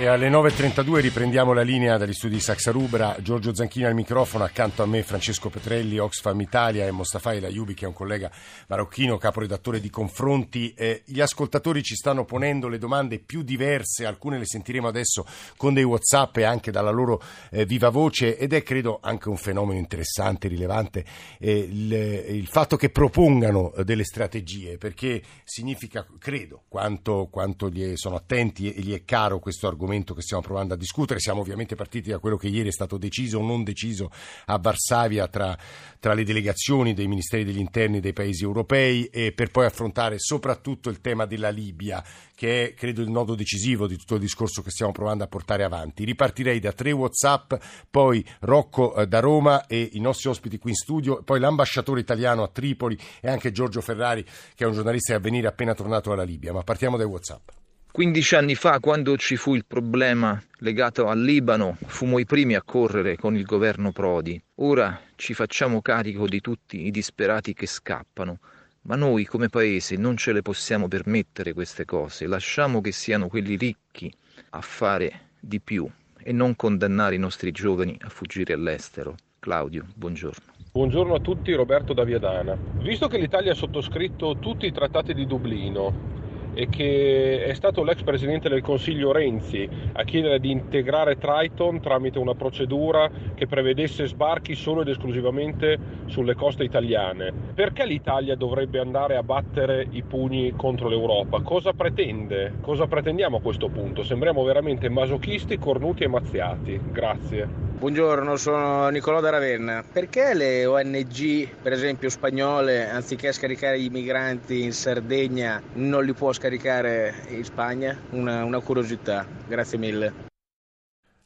E alle 9.32 riprendiamo la linea dagli studi di Saxarubra, Giorgio Zanchini al microfono, accanto a me Francesco Petrelli, Oxfam Italia e Mostafai Laiubi che è un collega marocchino, caporedattore di Confronti. Eh, gli ascoltatori ci stanno ponendo le domande più diverse, alcune le sentiremo adesso con dei Whatsapp e anche dalla loro eh, viva voce ed è credo anche un fenomeno interessante, rilevante, eh, il, il, fatto che propongano delle strategie perché significa, credo, quanto, quanto gli è, sono attenti e gli è caro questo argomento argomento che stiamo provando a discutere. Siamo ovviamente partiti da quello che ieri è stato deciso o non deciso a Varsavia tra, tra le delegazioni dei ministeri degli interni dei paesi europei e per poi affrontare soprattutto il tema della Libia, che è credo il nodo decisivo di tutto il discorso che stiamo provando a portare avanti. Ripartirei da tre WhatsApp, poi Rocco eh, da Roma e i nostri ospiti qui in studio, poi l'ambasciatore italiano a Tripoli e anche Giorgio Ferrari, che è un giornalista di avvenire appena tornato dalla Libia. Ma partiamo dai WhatsApp. 15 anni fa, quando ci fu il problema legato al Libano, fummo i primi a correre con il governo Prodi. Ora ci facciamo carico di tutti i disperati che scappano. Ma noi come paese non ce le possiamo permettere queste cose. Lasciamo che siano quelli ricchi a fare di più e non condannare i nostri giovani a fuggire all'estero. Claudio, buongiorno. Buongiorno a tutti, Roberto da Viadana. Visto che l'Italia ha sottoscritto tutti i trattati di Dublino e che è stato l'ex presidente del Consiglio Renzi a chiedere di integrare Triton tramite una procedura che prevedesse sbarchi solo ed esclusivamente sulle coste italiane. Perché l'Italia dovrebbe andare a battere i pugni contro l'Europa? Cosa pretende? Cosa pretendiamo a questo punto? Sembriamo veramente masochisti, cornuti e mazziati. Grazie. Buongiorno, sono Nicolò da Ravenna. Perché le ONG, per esempio spagnole, anziché scaricare i migranti in Sardegna, non li può scaricare in Spagna? Una, una curiosità. Grazie mille.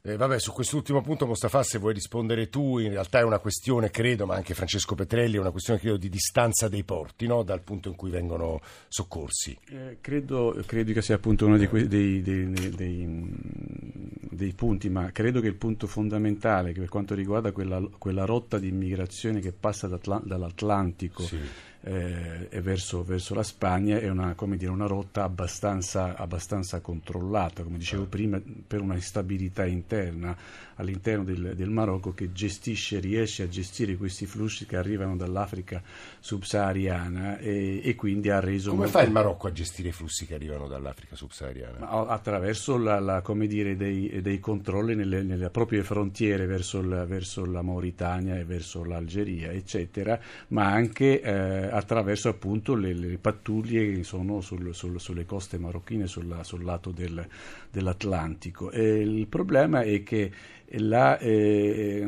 Eh, vabbè, su quest'ultimo punto, Mostafa, se vuoi rispondere tu, in realtà è una questione, credo, ma anche Francesco Petrelli, è una questione, credo, di distanza dei porti, no? dal punto in cui vengono soccorsi. Eh, credo, credo, che sia appunto uno que- dei, dei, dei, dei, punti, ma credo che il punto fondamentale, che per quanto riguarda quella, quella rotta di immigrazione che passa dall'Atlantico, sì eh, e verso, verso, la Spagna è una, dire, una rotta abbastanza, abbastanza, controllata, come dicevo prima, per una instabilità interna all'interno del, del, Marocco che gestisce, riesce a gestire questi flussi che arrivano dall'Africa subsahariana e, e quindi ha reso... Come molto... fa il Marocco a gestire i flussi che arrivano dall'Africa subsahariana? attraverso la, la, dire, dei, dei, controlli nelle, nelle, proprie frontiere verso, il, verso, la Mauritania e verso l'Algeria, eccetera, ma anche eh, attraverso appunto le, le, pattuglie che sono sul, sul, sulle coste marocchine, sulla, sul lato del, dell'Atlantico. E il problema è che la, eh,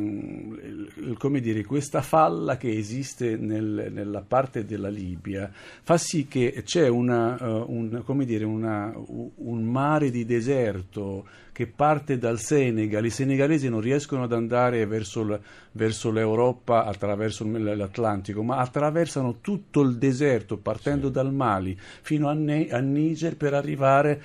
dire, questa falla che esiste nel, nella parte della Libia fa sì che c'è una, uh, un, dire, una, un mare di deserto che parte dal Senegal, i senegalesi non riescono ad andare verso, verso l'Europa attraverso l'Atlantico, ma attraversano tutto il deserto partendo sì. dal Mali fino a, ne- a Niger per arrivare,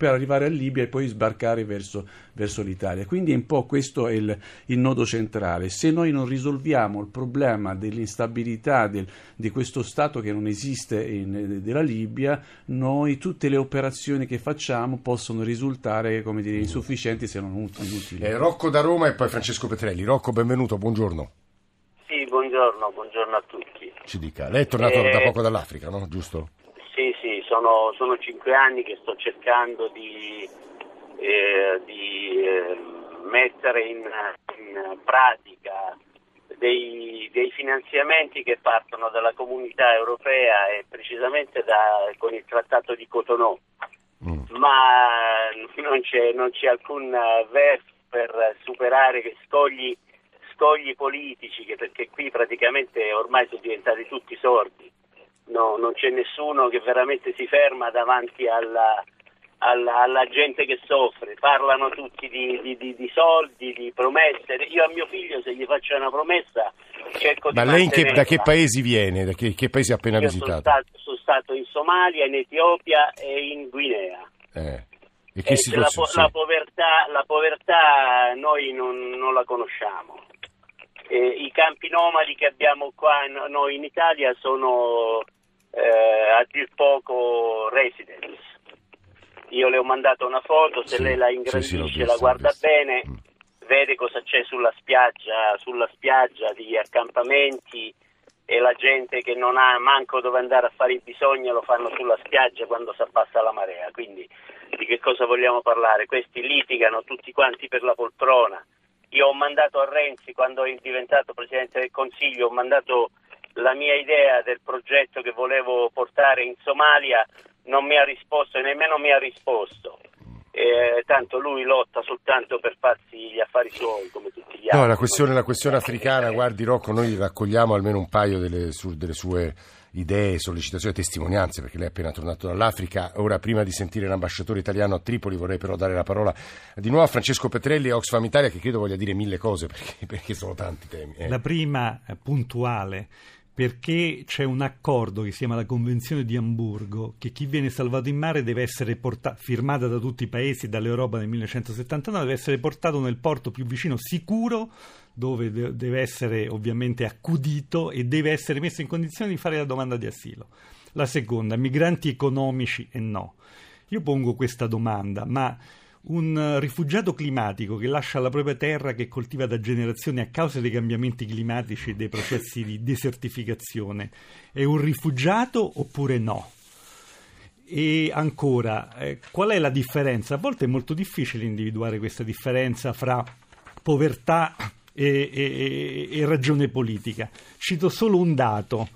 per arrivare, a Libia e poi sbarcare verso, verso l'Italia. Quindi un po' questo è il, il, nodo centrale. Se noi non risolviamo il problema dell'instabilità del, di questo Stato che non esiste in, della Libia, noi tutte le operazioni che facciamo possono risultare come dire, dire, insufficienti se non utili. Eh, Rocco da Roma e poi Francesco Petrelli. Rocco, benvenuto, buongiorno. Sì, buongiorno, buongiorno a tutti. Ci dica, lei è tornato eh, da poco dall'Africa, no? Giusto? Sono, sono cinque anni che sto cercando di, eh, di eh, mettere in, in pratica dei, dei, finanziamenti che partono dalla comunità europea e precisamente da, con il trattato di Cotonou mm. ma non c'è, non c'è, alcun verso per superare scogli, scogli politici, perché qui praticamente ormai sono diventati tutti sordi, no, non c'è nessuno che veramente si ferma davanti alla, alla, alla gente che soffre, parlano tutti di, di, di, di, soldi, di promesse. Io a mio figlio se gli faccio una promessa cerco Ma di lei che, da che paesi viene? Da che, che paesi ha appena Io visitato? Sono stato, sono stato, in Somalia, in Etiopia e in Guinea. Eh. E che eh, la, la, povertà, la, povertà, noi non, non la conosciamo. Eh, I campi nomadi che abbiamo qua noi in Italia sono eh, a dir poco residence. Io le ho mandato una foto, se Sì, lei la sì, ingrandisce sì, e vista, la guarda bene, Mm. vede cosa c'è sulla spiaggia, sulla spiaggia di accampamenti e la gente che non ha manco dove andare a fare i bisogni lo fanno sulla spiaggia quando si abbassa la marea. Quindi di che cosa vogliamo parlare? Questi litigano tutti quanti per la poltrona. Io ho mandato a Renzi, quando è diventato Presidente del Consiglio, ho mandato la mia idea del progetto che volevo portare in Somalia, non mi ha risposto e nemmeno mi ha risposto. Eh, tanto lui lotta soltanto per farsi gli affari suoi come tutti gli altri. No, la questione, la questione africana, guardi Rocco, noi raccogliamo almeno un paio delle, su- delle sue idee, sollecitazioni e testimonianze, perché lei è appena tornato dall'Africa. Ora, prima di sentire l'ambasciatore italiano a Tripoli, vorrei però dare la parola di nuovo a Francesco Petrelli e Oxfam Italia, che credo voglia dire mille cose, perché, perché sono tanti temi. eh. La prima eh, puntuale perché c'è un accordo che si chiama la Convenzione di Amburgo che chi viene salvato in mare deve essere portato, firmata da tutti i paesi dall'Europa nel 1979, deve essere portato nel porto più vicino sicuro dove de- deve essere ovviamente accudito e deve essere messo in condizione di fare la domanda di asilo. La seconda, migranti economici e no. Io pongo questa domanda, ma un eh, rifugiato climatico che lascia la propria terra che coltiva da generazioni a causa dei cambiamenti climatici e dei processi di desertificazione è un rifugiato oppure no? E ancora, eh, qual è la differenza? A volte è molto difficile individuare questa differenza fra povertà e, e- e ragione politica. Cito solo un dato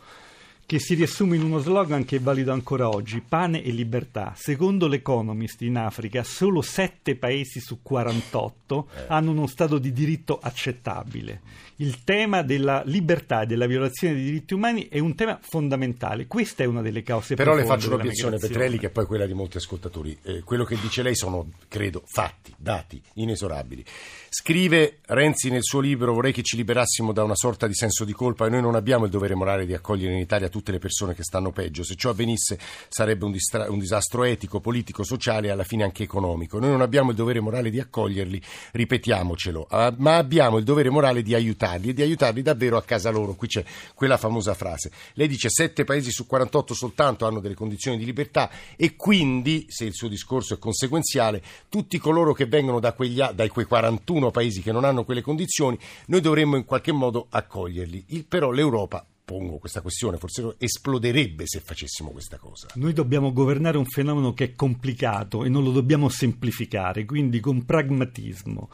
che si riassume in uno slogan che è valido ancora oggi, pane e libertà. Secondo l'Economist in Africa solo 7 paesi su 48 hanno uno stato di diritto accettabile. Il tema della libertà e della violazione dei diritti umani è un tema fondamentale. Questa è una delle cause Però le faccio un'obiezione. Petrelli, che è poi quella di molti ascoltatori. Eh, quello che dice lei sono, credo, fatti, dati, inesorabili. Scrive Renzi nel suo libro vorrei che ci liberassimo da una sorta di senso di colpa e noi non abbiamo il dovere morale di accogliere in Italia tutte le persone che stanno peggio. Se ciò avvenisse sarebbe un, distra- un disastro etico, politico, sociale e alla fine anche economico. Noi non abbiamo il dovere morale di accoglierli, ripetiamocelo, ah, ma abbiamo il dovere morale di aiutarli e di aiutarli davvero a casa loro. Qui c'è quella famosa frase. Lei dice 7 paesi su 48 soltanto hanno delle condizioni di libertà e quindi, se il suo discorso è conseguenziale, tutti coloro che vengono da quegli, dai quei 41 paesi che non hanno quelle condizioni, noi dovremmo in qualche modo accoglierli. Il- però l'Europa, pongo questa questione, forse esploderebbe se facessimo questa cosa. Noi dobbiamo governare un fenomeno che è complicato e non lo dobbiamo semplificare, quindi con pragmatismo.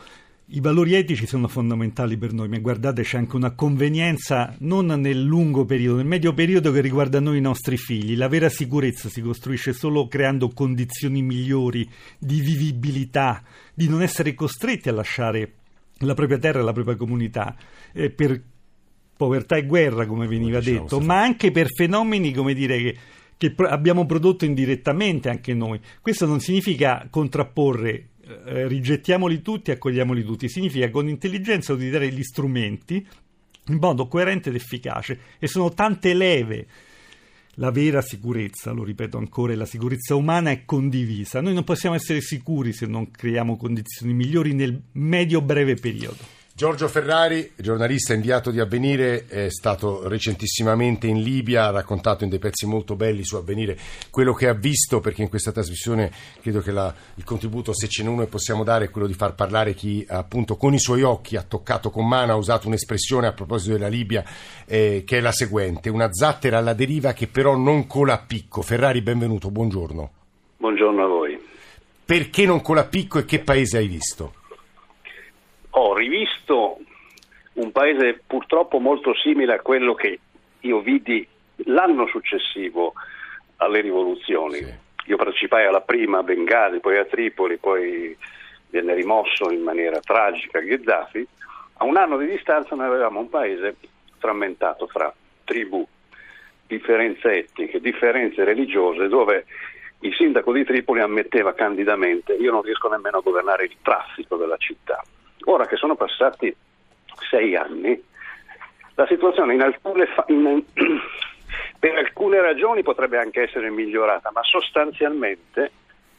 I valori etici sono fondamentali per noi, ma guardate c'è anche una convenienza non nel lungo periodo, nel medio periodo che riguarda noi i nostri figli. La vera sicurezza si costruisce solo creando condizioni migliori di vivibilità, di non essere costretti a lasciare la propria terra e la propria comunità eh, per povertà e guerra, come veniva diciamo, detto, ma anche per fenomeni, come dire, che, che pro- abbiamo prodotto indirettamente anche noi. Questo non significa contrapporre eh, rigettiamoli tutti, accogliamoli tutti, significa con intelligenza utilizzare gli strumenti in modo coerente ed efficace e sono tante leve. La vera sicurezza, lo ripeto ancora, è la sicurezza umana è condivisa. Noi non possiamo essere sicuri se non creiamo condizioni migliori nel medio-breve periodo. Giorgio Ferrari, giornalista inviato di Avvenire, è stato recentissimamente in Libia, ha raccontato in dei pezzi molto belli su Avvenire quello che ha visto, perché in questa trasmissione credo che la- il contributo, se ce n'è uno, che possiamo dare è quello di far parlare chi appunto con i suoi occhi ha toccato con mano, ha usato un'espressione a proposito della Libia eh, che è la seguente, una zattera alla deriva che però non cola a picco. Ferrari, benvenuto, buongiorno. Buongiorno a voi. Perché non cola a picco e che paese hai visto? Ho rivisto un paese purtroppo molto simile a quello che io vidi l'anno successivo alle rivoluzioni. Sì. Io partecipai alla prima a Bengasi, poi a Tripoli, poi venne rimosso in maniera tragica Gheddafi. A un anno di distanza noi avevamo un paese frammentato fra tribù, differenze etniche, differenze religiose, dove il sindaco di Tripoli ammetteva candidamente io non riesco nemmeno a governare il traffico della città. Ora che sono passati sei anni, la situazione in alcune fa- in- per alcune ragioni potrebbe anche essere migliorata, ma sostanzialmente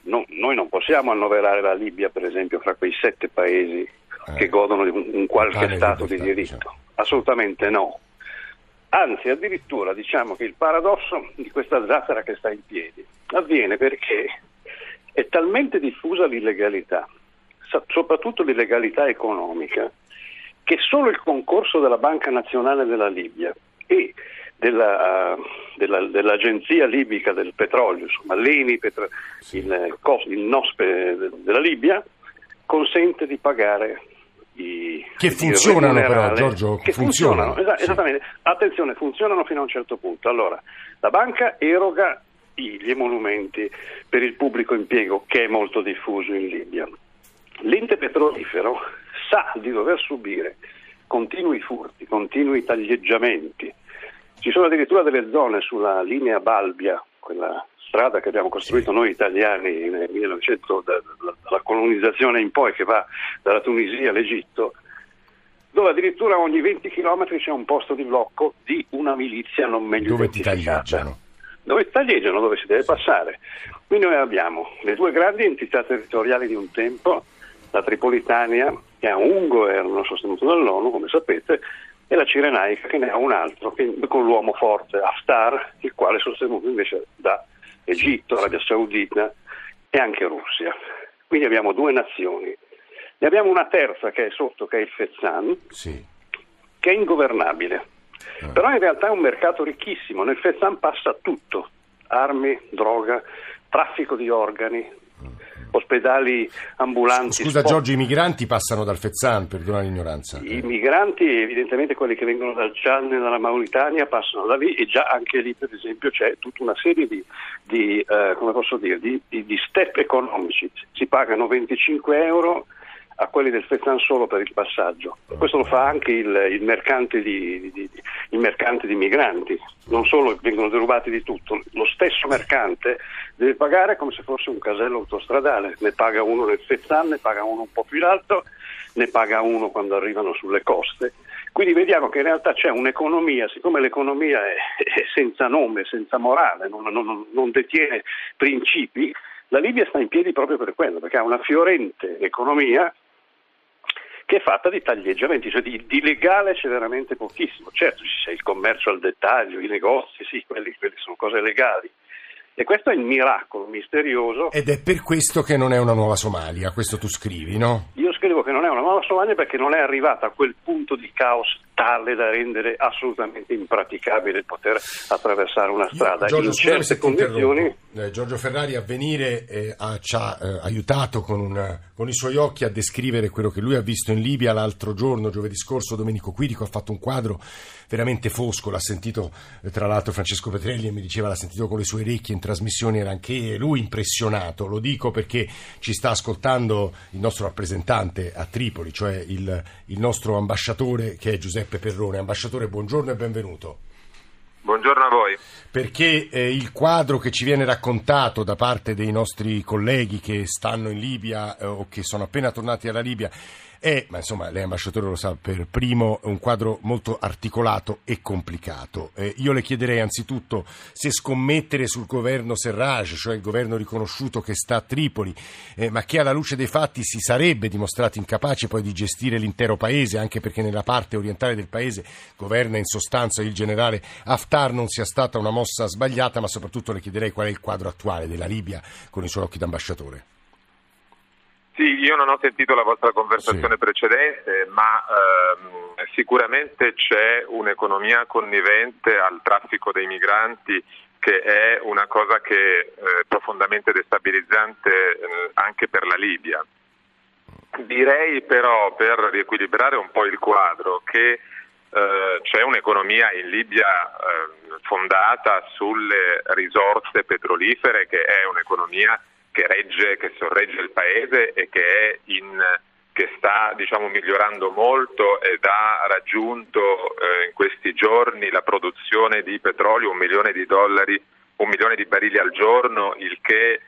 no- noi non possiamo annoverare la Libia, per esempio, fra quei sette paesi Eh. che godono di un, un qualche e stato di diritto. diciamo. Assolutamente no. Anzi, addirittura diciamo che il paradosso di questa zattera che sta in piedi avviene perché è talmente diffusa l'illegalità, soprattutto l'illegalità economica, che solo il concorso della Banca Nazionale della Libia e della, uh, della, dell'Agenzia Libica del Petrolio, insomma l'ENI, Petro, il, il NOSPE della Libia, consente di pagare i, che funzionano però Giorgio che funzionano, funzionano es- esattamente. Attenzione funzionano fino a un certo punto. Allora la banca eroga gli emolumenti per il pubblico impiego che è molto diffuso in Libia l'ente petrolifero sa di dover subire continui furti continui taglieggiamati ci sono addirittura delle zone sulla linea Balbia quella strada che abbiamo costruito noi italiani nel 1900, dalla colonizzazione in poi, che va dalla Tunisia all'Egitto, dove addirittura ogni 20 km c'è un posto di blocco di una milizia non meglio dove ti taglieggiano. Dove taglieggiano, dove si deve passare. Qui noi abbiamo le due grandi entità territoriali di un tempo, la Tripolitania, che ha un governo sostenuto dall'ONU, come sapete, e la Cirenaica, che ne ha un altro, con l'uomo forte Haftar, il quale è sostenuto invece da Egitto, Arabia Saudita e anche Russia. Quindi abbiamo due nazioni. Ne abbiamo una terza che è sotto, che è il Fezzan, sì. che è ingovernabile. Ah. Però in realtà è un mercato ricchissimo. Nel Fezzan passa tutto. Armi, droga, traffico di organi, ospedali ambulanti. Scusa sport. Giorgio, i migranti passano dal Fezzan, perdona l'ignoranza. I migranti, evidentemente quelli che vengono dal Chad e dalla Mauritania, passano da lì e già anche lì per esempio c'è tutta una serie di, di, eh, dire, di, di step economici. Si pagano 25 euro a quelli del Fezzan solo per il passaggio. Questo lo fa anche il, il, mercante di, di, il, mercante di, migranti, non solo vengono derubati di tutto, lo stesso mercante deve pagare come se fosse un casello autostradale, ne paga uno nel Fezzan, ne paga uno un po' più in alto, ne paga uno quando arrivano sulle coste. Quindi vediamo che in realtà c'è un'economia, siccome l'economia è, è senza nome, senza morale, non, non, non detiene principi, la Libia sta in piedi proprio per quello, perché ha una fiorente economia che è fatta di taglieggiamenti, cioè di, di legale c'è veramente pochissimo. Certo, c'è il commercio al dettaglio, i negozi, sì, quelli, quelli sono cose legali. E questo è il miracolo misterioso. Ed è per questo che non è una nuova Somalia, questo tu scrivi, no? Io scrivo che non è una nuova Somalia perché non è arrivata a quel punto di caos tale da rendere assolutamente impraticabile poter attraversare una strada. Io, Giorgio, in certe condizioni... Eh, Giorgio Ferrari a venire eh, ha, ci ha eh, aiutato con, un, con, i suoi occhi a descrivere quello che lui ha visto in Libia l'altro giorno, giovedì scorso, Domenico Quirico ha fatto un quadro veramente fosco, l'ha sentito eh, tra l'altro Francesco Petrelli e mi diceva l'ha sentito con le sue orecchie trasmissione, era anche lui impressionato, lo dico perché ci sta ascoltando il nostro rappresentante a Tripoli, cioè il, il nostro ambasciatore che è Giuseppe Perrone. Ambasciatore, buongiorno e benvenuto. Buongiorno a voi. Perché eh, il quadro che ci viene raccontato da parte dei nostri colleghi che stanno in Libia eh, o che sono appena tornati dalla Libia è, ma insomma lei ambasciatore lo sa per primo, un quadro molto articolato e complicato. Eh, io le chiederei anzitutto se scommettere sul governo Serraj, cioè il governo riconosciuto che sta a Tripoli, eh, ma che alla luce dei fatti si sarebbe dimostrato incapace poi di gestire l'intero paese, anche perché nella parte orientale del paese governa in sostanza il generale Haftar, non sia stata una mossa sbagliata, ma soprattutto le chiederei qual è il quadro attuale della Libia con i suoi occhi d'ambasciatore. Sì, io non ho sentito la vostra conversazione sì. precedente, ma ehm, sicuramente c'è un'economia connivente al traffico dei migranti che è una cosa che è eh, profondamente destabilizzante eh, anche per la Libia. Direi però, per riequilibrare un po' il quadro, che eh, c'è un'economia in Libia eh, fondata sulle risorse petrolifere che è un'economia che, regge, che sorregge il paese e che, in, che sta diciamo, migliorando molto ed ha raggiunto eh, in questi giorni la produzione di petrolio un milione di dollari, un milione di barili al giorno, il che eh,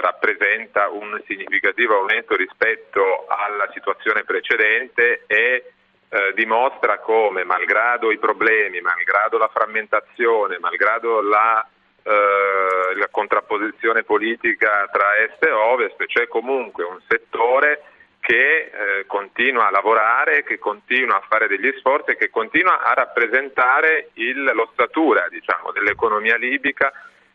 rappresenta un significativo aumento rispetto alla situazione precedente e eh, dimostra come, malgrado i problemi, malgrado la frammentazione, malgrado la eh, la contrapposizione politica tra est e ovest, c'è comunque un settore che eh, continua a lavorare, che continua a fare degli sforzi e che continua a rappresentare il, l'ossatura diciamo, dell'economia libica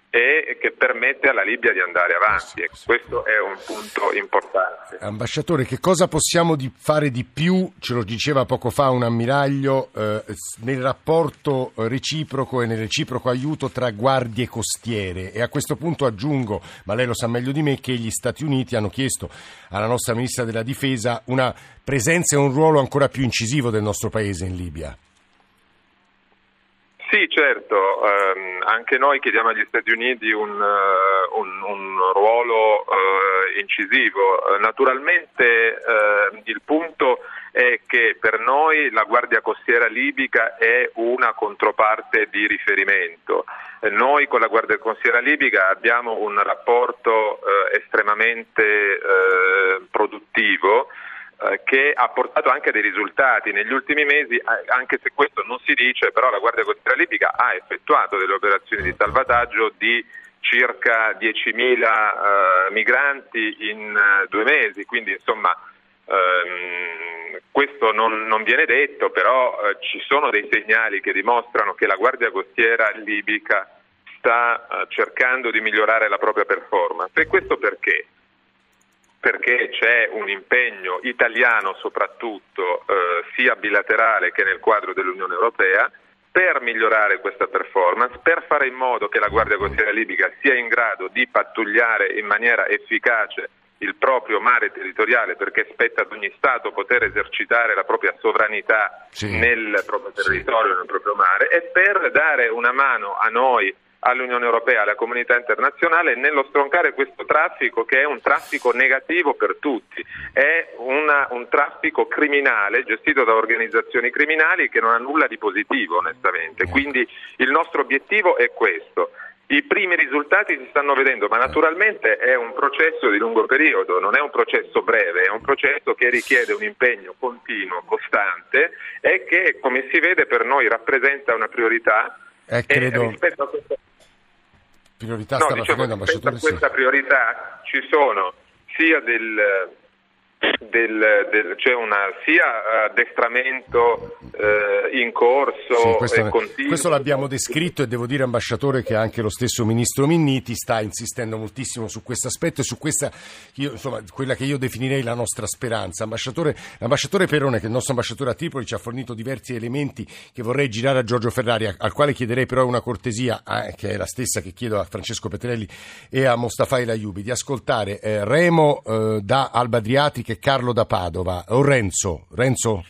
e che permette alla Libia di andare avanti e questo è un punto importante. Ambasciatore, che cosa possiamo di fare di più, ce lo diceva poco fa un ammiraglio, eh, nel rapporto reciproco e nel reciproco aiuto tra guardie costiere e a questo punto aggiungo, ma lei lo sa meglio di me, che gli Stati Uniti hanno chiesto alla nostra Ministra della Difesa una presenza e un ruolo ancora più incisivo del nostro Paese in Libia. Certo, ehm, anche noi chiediamo agli Stati Uniti un, uh, un, un ruolo uh, incisivo. Naturalmente uh, il punto è che per noi la Guardia Costiera libica è una controparte di riferimento. Noi con la Guardia Costiera libica abbiamo un rapporto estremamente produttivo eh, che ha portato anche dei risultati negli ultimi mesi, anche se questo non si dice, però la Guardia Costiera Libica ha effettuato delle operazioni di salvataggio di circa 10.000 uh, migranti in uh, due mesi, quindi insomma um, questo non, non, viene detto, però uh, ci sono dei segnali che dimostrano che la Guardia Costiera Libica sta cercando di migliorare la propria performance. E questo perché? Perché c'è un impegno italiano soprattutto eh, sia bilaterale che nel quadro dell'Unione Europea per migliorare questa performance, per fare in modo che la Guardia Costiera Libica sia in grado di pattugliare in maniera efficace il proprio mare territoriale perché spetta ad ogni Stato poter esercitare la propria sovranità sì. nel proprio territorio, sì. nel proprio mare e per dare una mano a noi all'Unione Europea, alla comunità internazionale nello stroncare questo traffico che è un traffico negativo per tutti, è una, un traffico criminale gestito da organizzazioni criminali che non ha nulla di positivo onestamente, quindi il nostro obiettivo è questo. I primi risultati si stanno vedendo, ma naturalmente è un processo di lungo periodo, non è un processo breve, è un processo che richiede un impegno continuo, costante e che, come si vede, per noi rappresenta una priorità. Eh, credo... E rispetto a questa priorità no, stava diciamo, finendo, ambasciatore. A questa priorità ci sono sia del del, del, c'è una, sia addestramento eh, in corso sì, questo, continuo. Questo l'abbiamo descritto e devo dire, ambasciatore, che anche lo stesso ministro Minniti sta insistendo moltissimo su questo aspetto e su questa, io, insomma, quella che io definirei la nostra speranza. Ambasciatore, l'ambasciatore Perrone, che è il nostro ambasciatore a Tripoli, ci ha fornito diversi elementi che vorrei girare a Giorgio Ferrari, al quale chiederei però una cortesia, eh, che è la stessa che chiedo a Francesco Petrelli e a Mostafa Elaiubi, di ascoltare eh, Remo eh, da Alba Adriatica che Carlo da Padova. O Renzo? Renzo?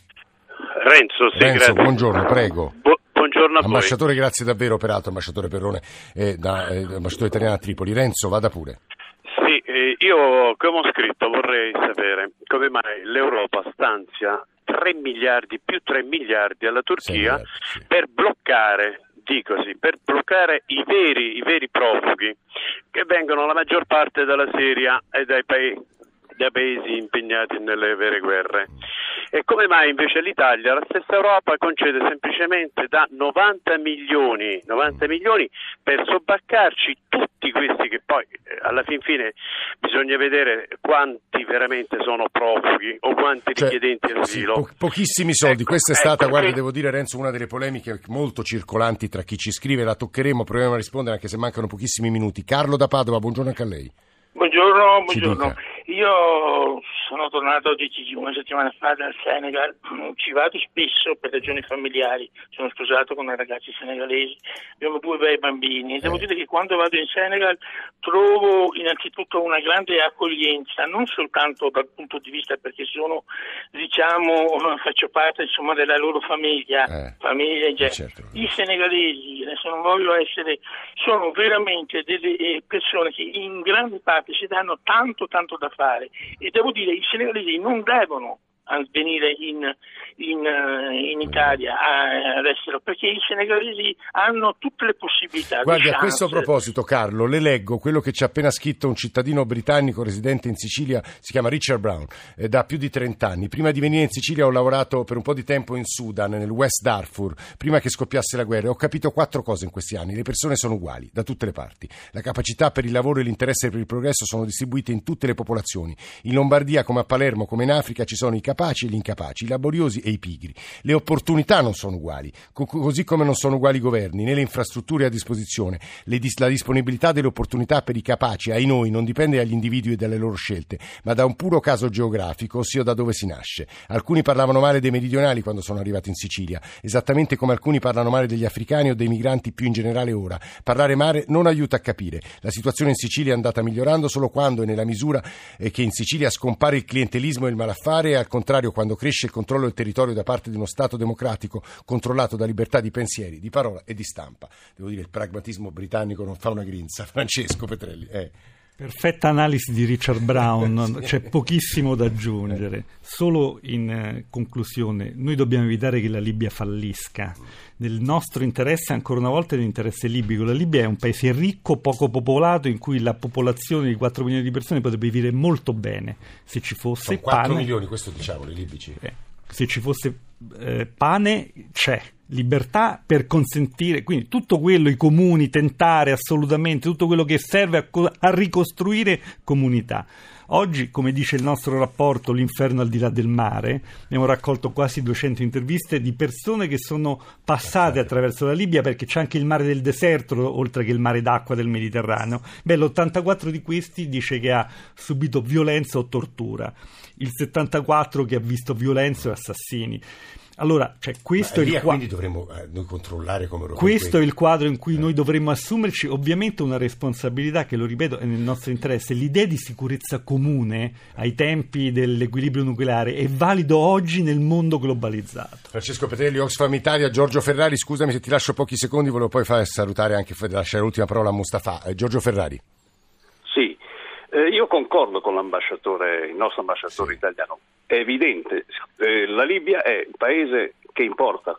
Renzo, sì, Renzo, buongiorno, prego. Bu- buongiorno a ambasciatore, voi. grazie davvero, peraltro, ambasciatore Perrone, eh, da, eh, ambasciatore italiano a Tripoli. Renzo, vada pure. Sì, eh, io come ho scritto vorrei sapere come mai l'Europa stanzia 3 miliardi più 3 miliardi alla Turchia miliardi, sì. per bloccare dico sì, per bloccare i veri, i veri profughi che vengono la maggior parte dalla Siria e dai paesi da paesi impegnati nelle vere guerre. E come mai invece l'Italia, la stessa Europa, concede semplicemente da 90 milioni, 90 milioni per sobbaccarci tutti questi che poi eh, alla fin fine bisogna vedere quanti veramente sono profughi o quanti cioè, richiedenti asilo. Sì, po- pochissimi soldi, ecco, questa è stata, ecco, guarda, devo dire Renzo, una delle polemiche molto circolanti tra chi ci scrive, la toccheremo, proviamo a rispondere anche se mancano pochissimi minuti. Carlo da Padova, buongiorno anche a lei. Buongiorno, buongiorno. Io sono tornato una settimana fa dal Senegal, ci vado spesso per ragioni familiari, sono sposato con una ragazza senegalese, abbiamo due bei bambini e devo eh. dire che quando vado in Senegal trovo innanzitutto una grande accoglienza, non soltanto dal punto di vista perché sono, diciamo, faccio parte insomma, della loro famiglia, eh. famiglia genere. Certo. I senegalesi, adesso non voglio essere, sono veramente delle eh, persone che in grande parte si danno tanto tanto da fare e devo dire i senegalesi non devono a venire in, in, eh, in Italia all'estero perché i senegalesi hanno tutte le possibilità. Guardi, a questo proposito, Carlo, le leggo quello che ci ha appena scritto un cittadino britannico residente in Sicilia, si chiama Richard Brown, eh, da più di 30 anni. Prima di venire in Sicilia ho lavorato per un po' di tempo in Sudan, nel West Darfur, prima che scoppiasse la guerra. Ho capito quattro cose in questi anni. Le persone sono uguali, da tutte le parti. La capacità per il lavoro e l'interesse per il progresso sono distribuite in tutte le popolazioni. In Lombardia, come a Palermo, come in Africa, ci sono i capaci e gli incapaci, i laboriosi e i pigri. Le opportunità non sono uguali, co- così come non sono uguali i governi, né le infrastrutture a disposizione. Dis- la disponibilità delle opportunità per i capaci, ai noi, non dipende dagli individui e dalle loro scelte, ma da un puro caso geografico, ossia da dove si nasce. Alcuni parlavano male dei meridionali quando sono arrivati in Sicilia, esattamente come alcuni parlano male degli africani o dei migranti più in generale ora. Parlare male non aiuta a capire. La situazione in Sicilia è andata migliorando solo quando e nella misura eh, che in Sicilia scompare il clientelismo e il malaffare e al contrario quando cresce il controllo del territorio da parte di uno Stato democratico controllato da libertà di pensieri, di parola e di stampa. Devo dire, il pragmatismo britannico non fa una grinza. Francesco Petrelli. Eh. Perfetta analisi di Richard Brown, c'è pochissimo da aggiungere. Solo in eh, conclusione, noi dobbiamo evitare che la Libia fallisca. Nel nostro interesse, ancora una volta, è l'interesse libico. La Libia è un paese ricco, poco popolato, in cui la popolazione di 4 milioni di persone potrebbe vivere molto bene se ci fosse Sono 4 pane. milioni, questo diciamo, i libici. Eh, se ci fosse eh, pane, c'è libertà per consentire, quindi tutto quello, i comuni, tentare assolutamente tutto quello che serve a, a, ricostruire comunità. Oggi, come dice il nostro rapporto L'inferno al di là del mare, abbiamo raccolto quasi 200 interviste di persone che sono passate attraverso la Libia perché c'è anche il mare del deserto, oltre che il mare d'acqua del Mediterraneo. Beh, l'84 di questi dice che ha subito violenza o tortura, il 74 che ha visto violenza o assassini. Allora, cioè, questo è il quadro. Quindi dovremmo eh, noi controllare come europei. Questo è il quadro in cui eh. noi dovremmo assumerci ovviamente una responsabilità che, lo ripeto, è nel nostro interesse. L'idea di sicurezza comune ai tempi dell'equilibrio nucleare è valido oggi nel mondo globalizzato. Francesco Petrelli, Oxfam Italia, Giorgio Ferrari, scusami se ti lascio pochi secondi, volevo poi far salutare anche, lasciare l'ultima parola a Mustafa. Eh, Giorgio Ferrari. Sì, eh, io concordo con l'ambasciatore, il nostro ambasciatore sì. italiano è evidente, eh, la Libia è un paese che importa,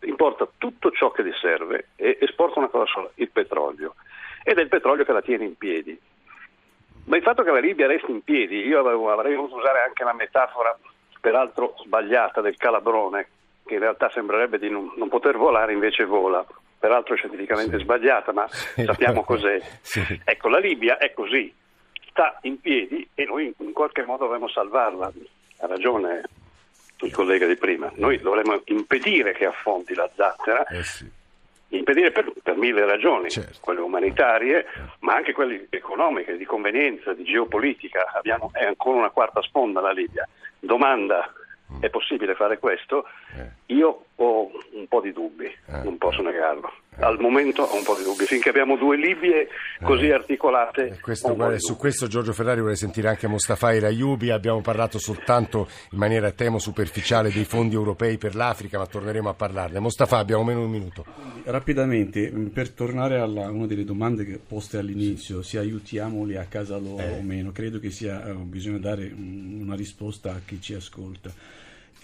importa tutto ciò che gli serve e esporta una cosa sola, il petrolio, ed è il petrolio che la tiene in piedi. Ma il fatto che la Libia resti in piedi, io avevo, avrei voluto usare anche la metafora, peraltro sbagliata, del calabrone, che in realtà sembrerebbe di non, non poter volare, invece vola peraltro scientificamente sì. sbagliata, ma sappiamo cos'è. Sì. Ecco, la Libia è così, sta in piedi e noi in qualche modo dovremmo salvarla. Ha ragione il collega di prima, noi dovremmo impedire che affondi la zattera. Eh sì. Impedire per, per, mille ragioni, certo. quelle umanitarie, ma anche quelle economiche, di convenienza, di geopolitica. Abbiamo, è ancora una quarta sponda la Libia. Domanda è possibile fare questo? Eh. Io ho un po' di dubbi, eh. non posso negarlo. Eh. Al momento ho un po' di dubbi, finché abbiamo due Libie così articolate. Questo, guarda, su questo Giorgio Ferrari vuole sentire anche Mostafa e Rayubi, abbiamo parlato soltanto in maniera temo superficiale dei fondi europei per l'Africa, ma torneremo a parlarne. Mostafa, abbiamo meno un minuto. Rapidamente, per tornare a una delle domande poste all'inizio, se aiutiamoli a casa loro o meno, credo che sia, bisogna dare una risposta a chi ci ascolta.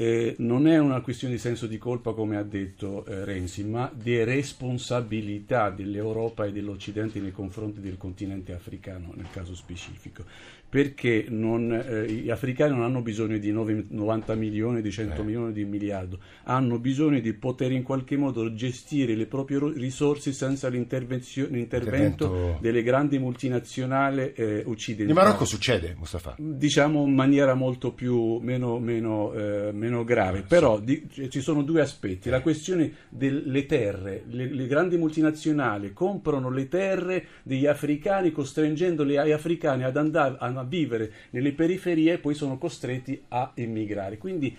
Eh, non è una questione di senso di colpa come ha detto eh, Renzi, ma di responsabilità dell'Europa e dell'Occidente nei confronti del continente africano nel caso specifico perché non, eh, gli africani non hanno bisogno di 9, 90 milioni, di 100 eh. milioni, di un miliardo, hanno bisogno di poter in qualche modo gestire le proprie risorse senza l'intervento delle grandi multinazionali eh, occidentali. In Marocco succede, Mustafa? Diciamo in maniera molto più, meno, meno, eh, meno grave, però di, ci sono due aspetti. La questione delle terre, le, le grandi multinazionali comprano le terre degli africani costringendoli agli africani ad andare a a vivere nelle periferie e poi sono costretti a emigrare. Quindi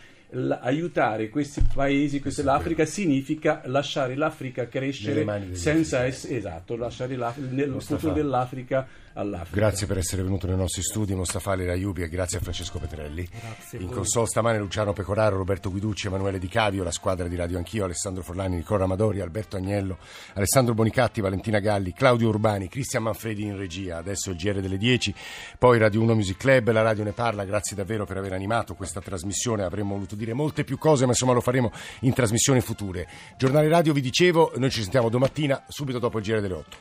aiutare questi paesi, questa, l'Africa significa lasciare l'Africa crescere senza essere esatto, lasciare nel futuro dell'Africa all'Africa. Grazie per essere venuto nei nostri studi, Mostafa Raiubi e grazie a Francesco Petrelli. Grazie In console stamane Luciano Pecoraro, Roberto Guiducci, Emanuele Di Cavio, la squadra di Radio Anch'io, Alessandro Forlani, Nicola Amadori, Alberto Agnello, Alessandro Bonicatti, Valentina Galli, Claudio Urbani, Cristian Manfredi in regia. Adesso il GR delle 10, poi Radio 1 Music Club, la radio ne parla. Grazie davvero per aver animato questa trasmissione. Avremmo voluto dire molte più cose, ma insomma lo faremo in trasmissioni future. Giornale radio, vi dicevo, noi ci sentiamo domattina, subito dopo il GR delle 8.